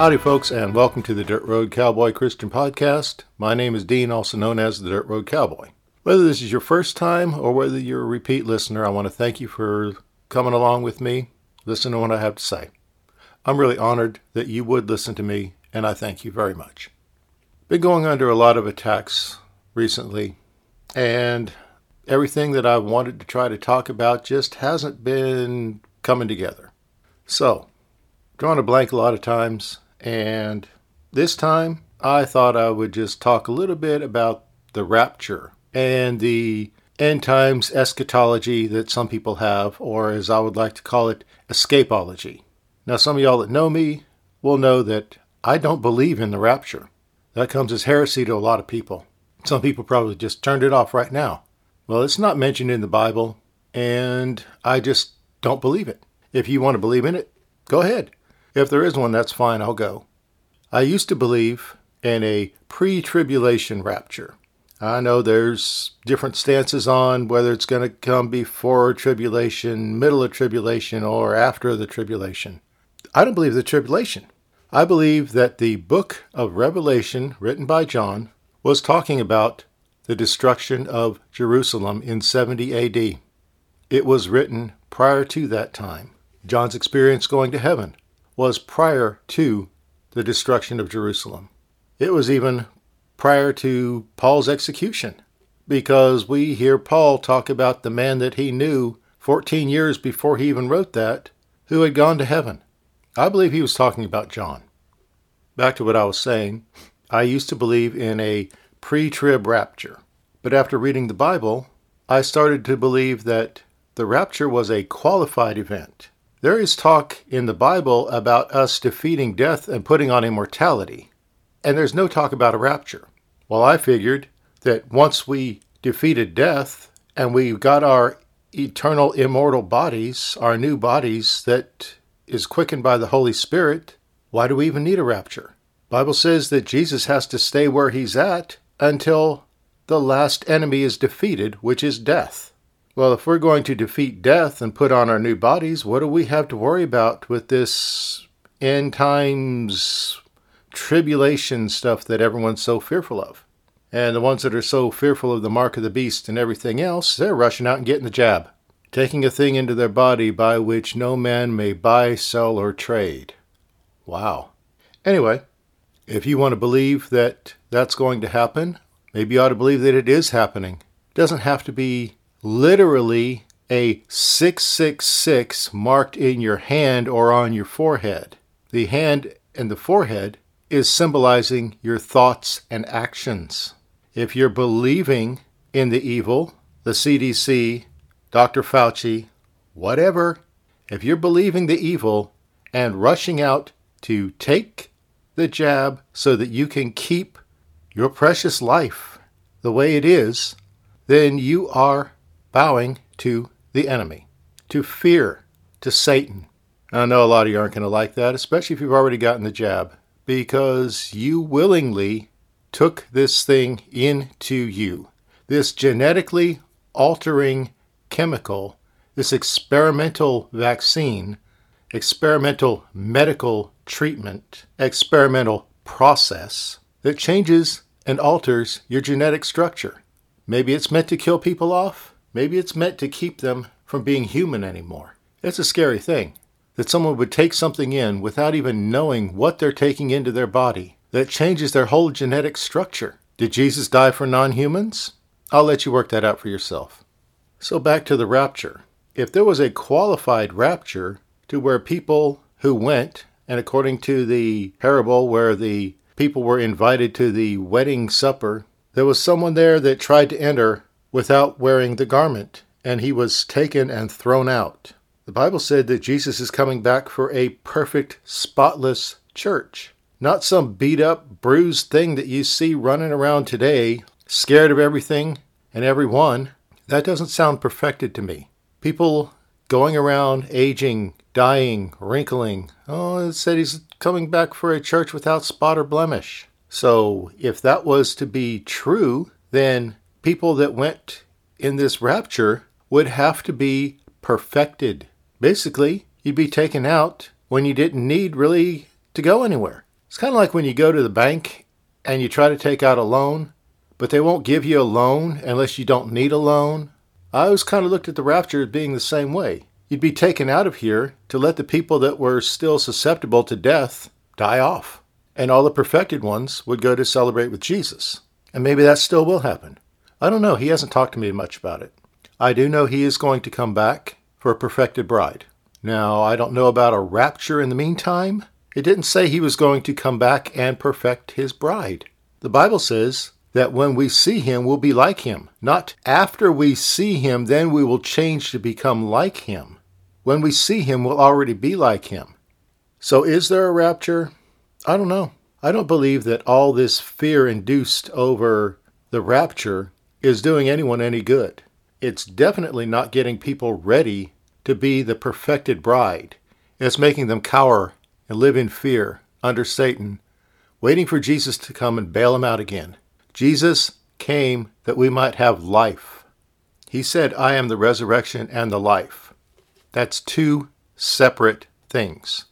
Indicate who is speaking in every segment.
Speaker 1: Howdy, folks, and welcome to the Dirt Road Cowboy Christian Podcast. My name is Dean, also known as the Dirt Road Cowboy. Whether this is your first time or whether you're a repeat listener, I want to thank you for coming along with me, listening to what I have to say. I'm really honored that you would listen to me, and I thank you very much. Been going under a lot of attacks recently, and everything that I've wanted to try to talk about just hasn't been coming together. So, drawn a blank a lot of times, and this time, I thought I would just talk a little bit about the rapture and the end times eschatology that some people have, or as I would like to call it, escapology. Now, some of y'all that know me will know that I don't believe in the rapture. That comes as heresy to a lot of people. Some people probably just turned it off right now. Well, it's not mentioned in the Bible, and I just don't believe it. If you want to believe in it, go ahead. If there is one, that's fine, I'll go. I used to believe in a pre tribulation rapture. I know there's different stances on whether it's going to come before tribulation, middle of tribulation, or after the tribulation. I don't believe the tribulation. I believe that the book of Revelation, written by John, was talking about the destruction of Jerusalem in 70 AD. It was written prior to that time. John's experience going to heaven was prior to the destruction of Jerusalem. It was even prior to Paul's execution, because we hear Paul talk about the man that he knew 14 years before he even wrote that, who had gone to heaven. I believe he was talking about John. Back to what I was saying, I used to believe in a pre trib rapture, but after reading the Bible, I started to believe that the rapture was a qualified event. There is talk in the Bible about us defeating death and putting on immortality, and there's no talk about a rapture. Well, I figured that once we defeated death and we got our eternal immortal bodies, our new bodies that is quickened by the Holy Spirit, why do we even need a rapture? Bible says that Jesus has to stay where he's at until the last enemy is defeated, which is death. Well, if we're going to defeat death and put on our new bodies, what do we have to worry about with this end times tribulation stuff that everyone's so fearful of? And the ones that are so fearful of the mark of the beast and everything else, they're rushing out and getting the jab, taking a thing into their body by which no man may buy, sell, or trade. Wow. Anyway, if you want to believe that that's going to happen, maybe you ought to believe that it is happening. It doesn't have to be literally a 666 marked in your hand or on your forehead. The hand and the forehead is symbolizing your thoughts and actions. If you're believing in the evil, the CDC, Dr. Fauci, whatever, if you're believing the evil and rushing out to take the jab so that you can keep your precious life the way it is, then you are bowing to the enemy, to fear, to Satan. I know a lot of you aren't going to like that, especially if you've already gotten the jab, because you willingly took this thing into you. This genetically altering chemical, this experimental vaccine, experimental medical treatment, experimental process that changes and alters your genetic structure. Maybe it's meant to kill people off. Maybe it's meant to keep them from being human anymore. It's a scary thing that someone would take something in without even knowing what they're taking into their body that changes their whole genetic structure. Did Jesus die for non humans? I'll let you work that out for yourself. So, back to the rapture. If there was a qualified rapture to where people who went, and according to the parable where the people were invited to the wedding supper, there was someone there that tried to enter without wearing the garment, and he was taken and thrown out. The Bible said that Jesus is coming back for a perfect, spotless church, not some beat up, bruised thing that you see running around today, scared of everything and everyone. That doesn't sound perfected to me. People going around aging, dying, wrinkling. Oh, it said he's coming back for a church without spot or blemish. So, if that was to be true, then people that went in this rapture would have to be perfected. Basically, you'd be taken out when you didn't need really to go anywhere. It's kind of like when you go to the bank and you try to take out a loan, but they won't give you a loan unless you don't need a loan. I always kind of looked at the rapture as being the same way. You'd be taken out of here to let the people that were still susceptible to death die off. And all the perfected ones would go to celebrate with Jesus. And maybe that still will happen. I don't know. He hasn't talked to me much about it. I do know he is going to come back for a perfected bride. Now, I don't know about a rapture in the meantime. It didn't say he was going to come back and perfect his bride. The Bible says that when we see him, we'll be like him. Not after we see him, then we will change to become like him. When we see him, we'll already be like him. So, is there a rapture? I don't know. I don't believe that all this fear induced over the rapture is doing anyone any good. It's definitely not getting people ready to be the perfected bride. It's making them cower and live in fear under Satan, waiting for Jesus to come and bail them out again. Jesus came that we might have life. He said, I am the resurrection and the life. That's two separate things.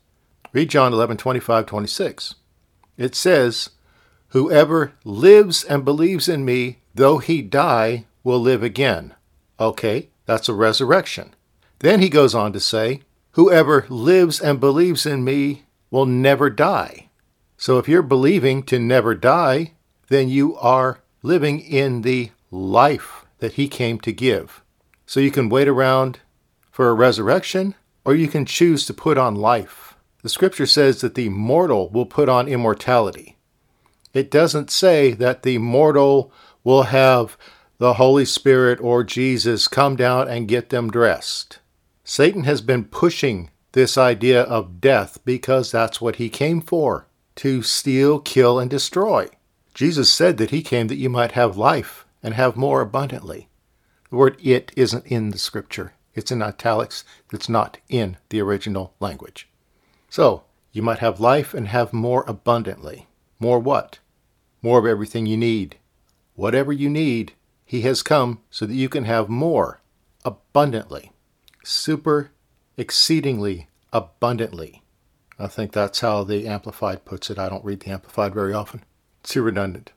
Speaker 1: Read John 11, 25, 26. It says, Whoever lives and believes in me, though he die, will live again. Okay, that's a resurrection. Then he goes on to say, Whoever lives and believes in me will never die. So if you're believing to never die, then you are living in the life that he came to give. So you can wait around for a resurrection, or you can choose to put on life. The scripture says that the mortal will put on immortality. It doesn't say that the mortal will have the Holy Spirit or Jesus come down and get them dressed. Satan has been pushing this idea of death because that's what he came for to steal, kill, and destroy. Jesus said that he came that you might have life and have more abundantly. The word it isn't in the scripture, it's in italics, it's not in the original language. So, you might have life and have more abundantly. More what? More of everything you need. Whatever you need, he has come so that you can have more abundantly. Super, exceedingly abundantly. I think that's how the Amplified puts it. I don't read the Amplified very often. It's too redundant.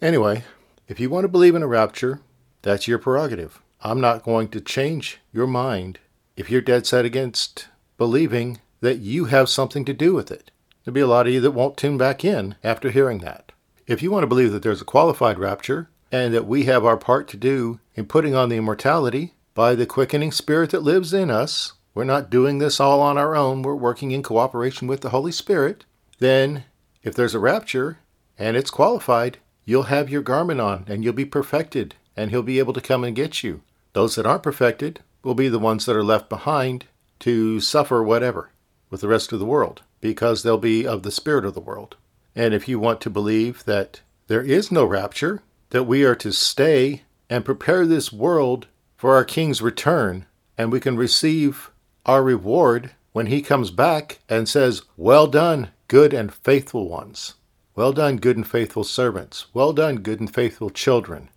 Speaker 1: Anyway, if you want to believe in a rapture, that's your prerogative. I'm not going to change your mind if you're dead set against believing that you have something to do with it. There'll be a lot of you that won't tune back in after hearing that. If you want to believe that there's a qualified rapture and that we have our part to do in putting on the immortality by the quickening spirit that lives in us, we're not doing this all on our own, we're working in cooperation with the Holy Spirit, then if there's a rapture and it's qualified, you'll have your garment on and you'll be perfected and he'll be able to come and get you. Those that aren't perfected will be the ones that are left behind to suffer whatever with the rest of the world because they'll be of the spirit of the world. And if you want to believe that there is no rapture, that we are to stay and prepare this world for our King's return, and we can receive our reward when he comes back and says, Well done, good and faithful ones. Well done, good and faithful servants. Well done, good and faithful children.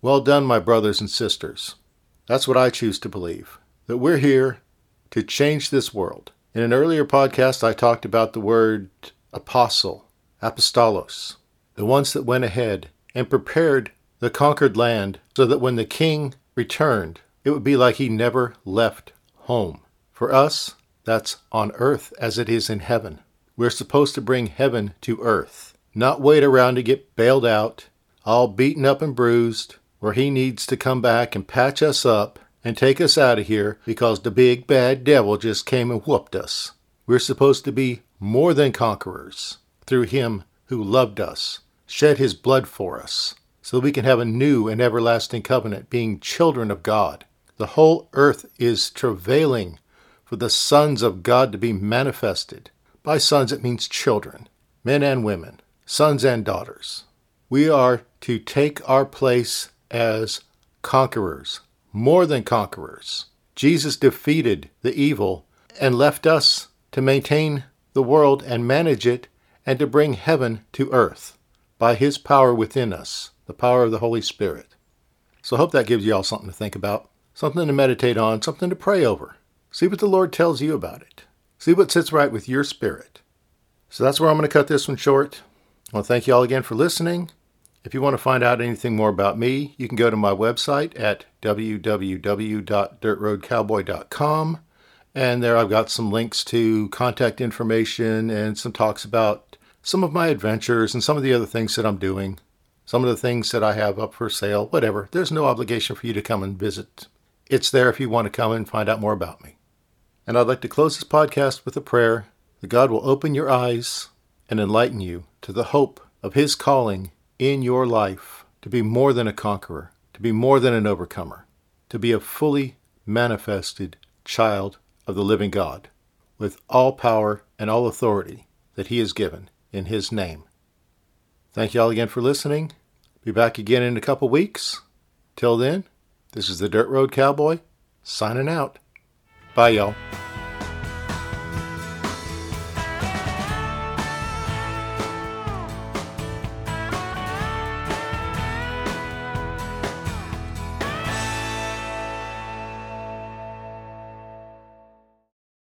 Speaker 1: Well done, my brothers and sisters. That's what I choose to believe. That we're here to change this world. In an earlier podcast, I talked about the word apostle, apostolos, the ones that went ahead and prepared the conquered land so that when the king returned, it would be like he never left home. For us, that's on earth as it is in heaven. We're supposed to bring heaven to earth, not wait around to get bailed out, all beaten up and bruised, where he needs to come back and patch us up and take us out of here because the big bad devil just came and whooped us. We're supposed to be more than conquerors through him who loved us, shed his blood for us, so that we can have a new and everlasting covenant, being children of God. The whole earth is travailing for the sons of God to be manifested. By sons, it means children, men and women, sons and daughters. We are to take our place as conquerors, more than conquerors. Jesus defeated the evil and left us to maintain the world and manage it and to bring heaven to earth by his power within us, the power of the Holy Spirit. So I hope that gives you all something to think about, something to meditate on, something to pray over. See what the Lord tells you about it. See what sits right with your spirit. So that's where I'm going to cut this one short. Well, thank you all again for listening. If you want to find out anything more about me, you can go to my website at www.dirtroadcowboy.com. And there I've got some links to contact information and some talks about some of my adventures and some of the other things that I'm doing, some of the things that I have up for sale, whatever. There's no obligation for you to come and visit. It's there if you want to come and find out more about me. And I'd like to close this podcast with a prayer that God will open your eyes and enlighten you to the hope of His calling in your life to be more than a conqueror, to be more than an overcomer, to be a fully manifested child of the living God, with all power and all authority that He has given in His name. Thank you all again for listening. Be back again in a couple weeks. Till then, this is the Dirt Road Cowboy, signing out. Bye, y'all.